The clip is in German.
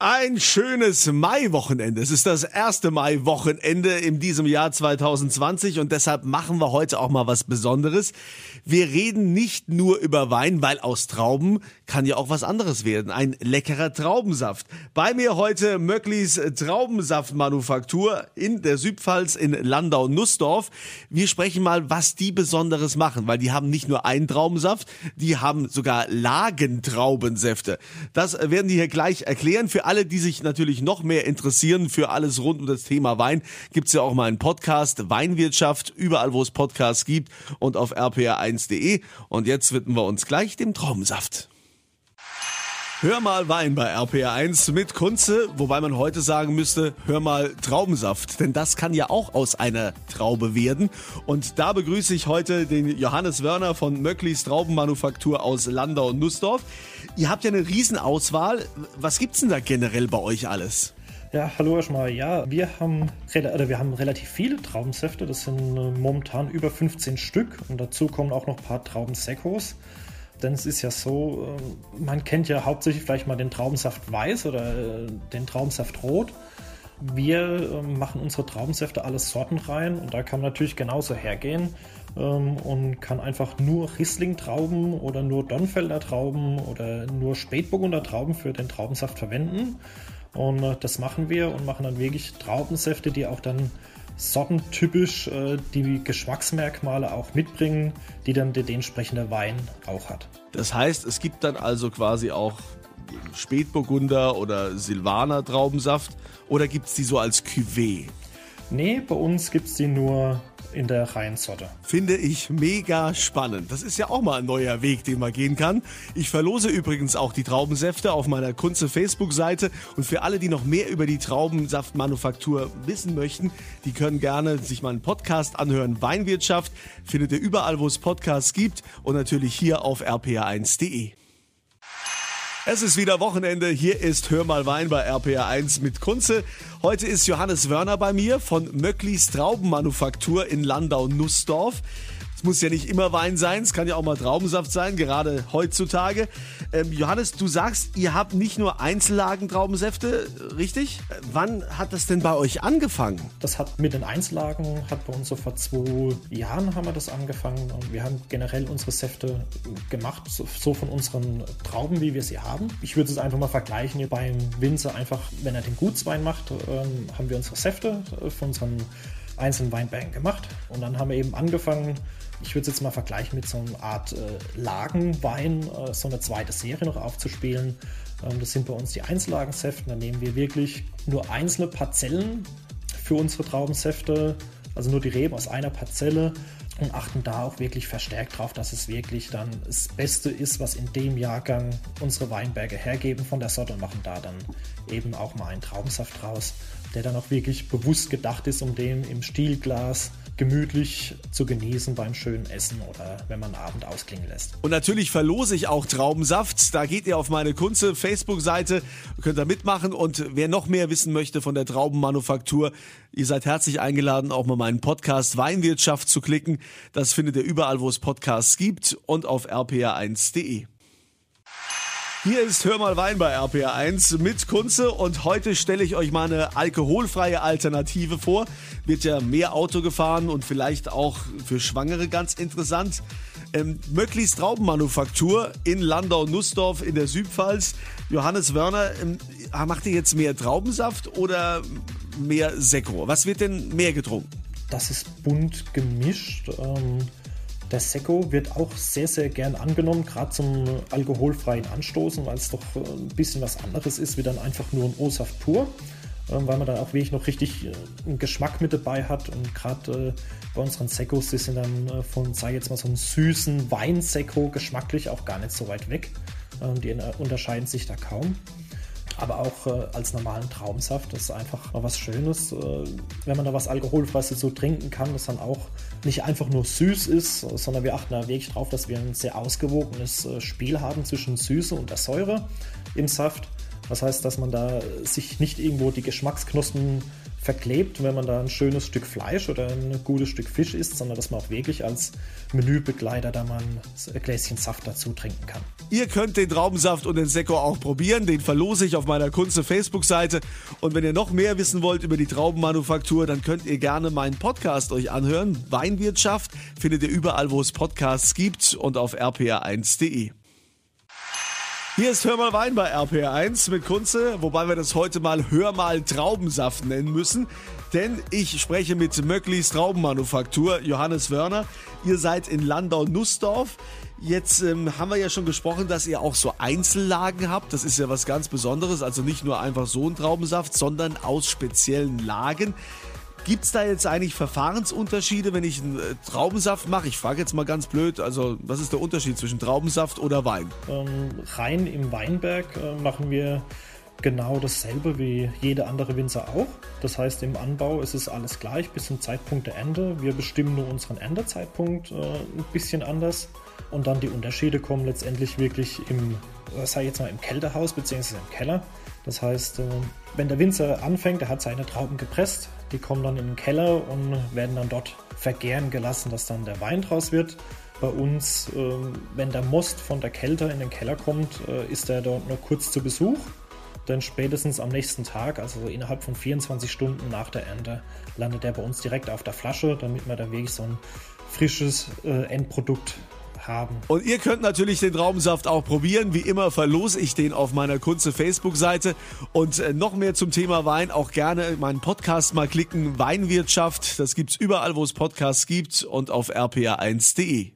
Ein schönes Mai-Wochenende. Es ist das erste Mai-Wochenende in diesem Jahr 2020 und deshalb machen wir heute auch mal was Besonderes. Wir reden nicht nur über Wein, weil aus Trauben kann ja auch was anderes werden. Ein leckerer Traubensaft. Bei mir heute Möcklis Traubensaftmanufaktur in der Südpfalz in Landau-Nussdorf. Wir sprechen mal, was die Besonderes machen, weil die haben nicht nur einen Traubensaft, die haben sogar Lagentraubensäfte. Das werden die hier gleich erklären. Für alle, die sich natürlich noch mehr interessieren für alles rund um das Thema Wein, gibt's ja auch mal einen Podcast Weinwirtschaft, überall wo es Podcasts gibt und auf rpr1.de. Und jetzt widmen wir uns gleich dem Traubensaft. Hör mal Wein bei RPR1 mit Kunze, wobei man heute sagen müsste, hör mal Traubensaft, denn das kann ja auch aus einer Traube werden. Und da begrüße ich heute den Johannes Wörner von Möcklis Traubenmanufaktur aus Landau und Nussdorf. Ihr habt ja eine Riesenauswahl. Was gibt's denn da generell bei euch alles? Ja, hallo erstmal. Ja, wir haben, oder wir haben relativ viele Traubensäfte. Das sind äh, momentan über 15 Stück. Und dazu kommen auch noch ein paar Traubensekos. Denn es ist ja so, äh, man kennt ja hauptsächlich vielleicht mal den Traubensaft weiß oder äh, den Traubensaft rot. Wir ähm, machen unsere Traubensäfte alles Sorten rein und da kann man natürlich genauso hergehen ähm, und kann einfach nur Riesling-Trauben oder nur Donfelder Trauben oder nur Spätburgunder Trauben für den Traubensaft verwenden. Und äh, das machen wir und machen dann wirklich Traubensäfte, die auch dann sortentypisch äh, die Geschmacksmerkmale auch mitbringen, die dann der entsprechende Wein auch hat. Das heißt, es gibt dann also quasi auch Spätburgunder oder Silvaner Traubensaft oder gibt es die so als Cuvée? Nee, bei uns gibt es die nur in der Reihensorte. Finde ich mega spannend. Das ist ja auch mal ein neuer Weg, den man gehen kann. Ich verlose übrigens auch die Traubensäfte auf meiner Kunze Facebook-Seite. Und für alle, die noch mehr über die Traubensaftmanufaktur wissen möchten, die können gerne sich meinen Podcast anhören. Weinwirtschaft findet ihr überall, wo es Podcasts gibt und natürlich hier auf rpa1.de. Es ist wieder Wochenende. Hier ist Hör mal Wein bei RPR1 mit Kunze. Heute ist Johannes Wörner bei mir von Möcklis Traubenmanufaktur in Landau-Nussdorf. Es muss ja nicht immer Wein sein, es kann ja auch mal Traubensaft sein, gerade heutzutage. Ähm, Johannes, du sagst, ihr habt nicht nur Einzellagen-Traubensäfte, richtig? Äh, wann hat das denn bei euch angefangen? Das hat mit den Einzellagen, hat bei uns so vor zwei Jahren haben wir das angefangen und wir haben generell unsere Säfte gemacht, so, so von unseren Trauben, wie wir sie haben. Ich würde es einfach mal vergleichen, hier beim Winzer einfach, wenn er den Gutswein macht, ähm, haben wir unsere Säfte äh, von unseren einzelnen Weinbergen gemacht und dann haben wir eben angefangen, ich würde es jetzt mal vergleichen mit so einer Art äh, Lagenwein, äh, so eine zweite Serie noch aufzuspielen. Ähm, das sind bei uns die Einzellagensäfte. Da nehmen wir wirklich nur einzelne Parzellen für unsere Traubensäfte, also nur die Reben aus einer Parzelle und achten da auch wirklich verstärkt drauf, dass es wirklich dann das Beste ist, was in dem Jahrgang unsere Weinberge hergeben von der Sorte und machen da dann eben auch mal einen Traubensaft draus, der dann auch wirklich bewusst gedacht ist, um den im Stielglas gemütlich zu genießen beim schönen Essen oder wenn man Abend ausklingen lässt. Und natürlich verlose ich auch Traubensaft. Da geht ihr auf meine Kunze Facebook-Seite, könnt ihr mitmachen. Und wer noch mehr wissen möchte von der Traubenmanufaktur, ihr seid herzlich eingeladen, auch mal meinen Podcast Weinwirtschaft zu klicken. Das findet ihr überall, wo es Podcasts gibt und auf rpa1.de. Hier ist Hör mal Wein bei RPR1 mit Kunze und heute stelle ich euch mal eine alkoholfreie Alternative vor. Wird ja mehr Auto gefahren und vielleicht auch für Schwangere ganz interessant. Ähm, Möcklis Traubenmanufaktur in Landau-Nussdorf in der Südpfalz. Johannes Wörner, ähm, macht ihr jetzt mehr Traubensaft oder mehr Sekko? Was wird denn mehr getrunken? Das ist bunt gemischt. Ähm der Sekko wird auch sehr, sehr gern angenommen, gerade zum alkoholfreien Anstoßen, weil es doch äh, ein bisschen was anderes ist, wie dann einfach nur ein O-Saft pur, ähm, weil man da auch wirklich noch richtig äh, einen Geschmack mit dabei hat. Und gerade äh, bei unseren Sekkos, die sind dann von, sage ich jetzt mal, so einem süßen Weinsekko geschmacklich auch gar nicht so weit weg. Ähm, die unterscheiden sich da kaum aber auch äh, als normalen Traumsaft. Das ist einfach mal was Schönes, äh, wenn man da was Alkoholfreies so trinken kann, das dann auch nicht einfach nur süß ist, sondern wir achten da wirklich drauf, dass wir ein sehr ausgewogenes äh, Spiel haben zwischen Süße und der Säure im Saft. Das heißt, dass man da sich nicht irgendwo die Geschmacksknospen verklebt, wenn man da ein schönes Stück Fleisch oder ein gutes Stück Fisch isst, sondern dass man auch wirklich als Menübegleiter da mal ein Gläschen Saft dazu trinken kann. Ihr könnt den Traubensaft und den Sekko auch probieren. Den verlose ich auf meiner Kunze Facebook-Seite. Und wenn ihr noch mehr wissen wollt über die Traubenmanufaktur, dann könnt ihr gerne meinen Podcast euch anhören. Weinwirtschaft findet ihr überall, wo es Podcasts gibt und auf rpa1.de. Hier ist Hör mal Wein bei RPR1 mit Kunze, wobei wir das heute mal Hör mal Traubensaft nennen müssen, denn ich spreche mit Möcklis Traubenmanufaktur, Johannes Wörner. Ihr seid in Landau-Nussdorf. Jetzt ähm, haben wir ja schon gesprochen, dass ihr auch so Einzellagen habt. Das ist ja was ganz Besonderes. Also nicht nur einfach so ein Traubensaft, sondern aus speziellen Lagen. Gibt es da jetzt eigentlich Verfahrensunterschiede, wenn ich einen äh, Traubensaft mache? Ich frage jetzt mal ganz blöd, also was ist der Unterschied zwischen Traubensaft oder Wein? Ähm, rein im Weinberg äh, machen wir genau dasselbe wie jede andere Winzer auch. Das heißt, im Anbau ist es alles gleich bis zum Zeitpunkt der Ernte. Wir bestimmen nur unseren Erntezeitpunkt äh, ein bisschen anders. Und dann die Unterschiede kommen letztendlich wirklich im, sag ich jetzt mal, im Kältehaus bzw. im Keller. Das heißt, äh, wenn der Winzer anfängt, er hat seine Trauben gepresst, die kommen dann in den Keller und werden dann dort vergären gelassen, dass dann der Wein draus wird. Bei uns, ähm, wenn der Most von der Kälte in den Keller kommt, äh, ist er dort nur kurz zu Besuch. Denn spätestens am nächsten Tag, also innerhalb von 24 Stunden nach der Ernte, landet er bei uns direkt auf der Flasche, damit man da wirklich so ein frisches äh, Endprodukt haben. Und ihr könnt natürlich den Traubensaft auch probieren. Wie immer verlose ich den auf meiner Kunze Facebook-Seite. Und äh, noch mehr zum Thema Wein auch gerne meinen Podcast mal klicken. Weinwirtschaft, das gibt's überall, wo es Podcasts gibt und auf rpa1.de.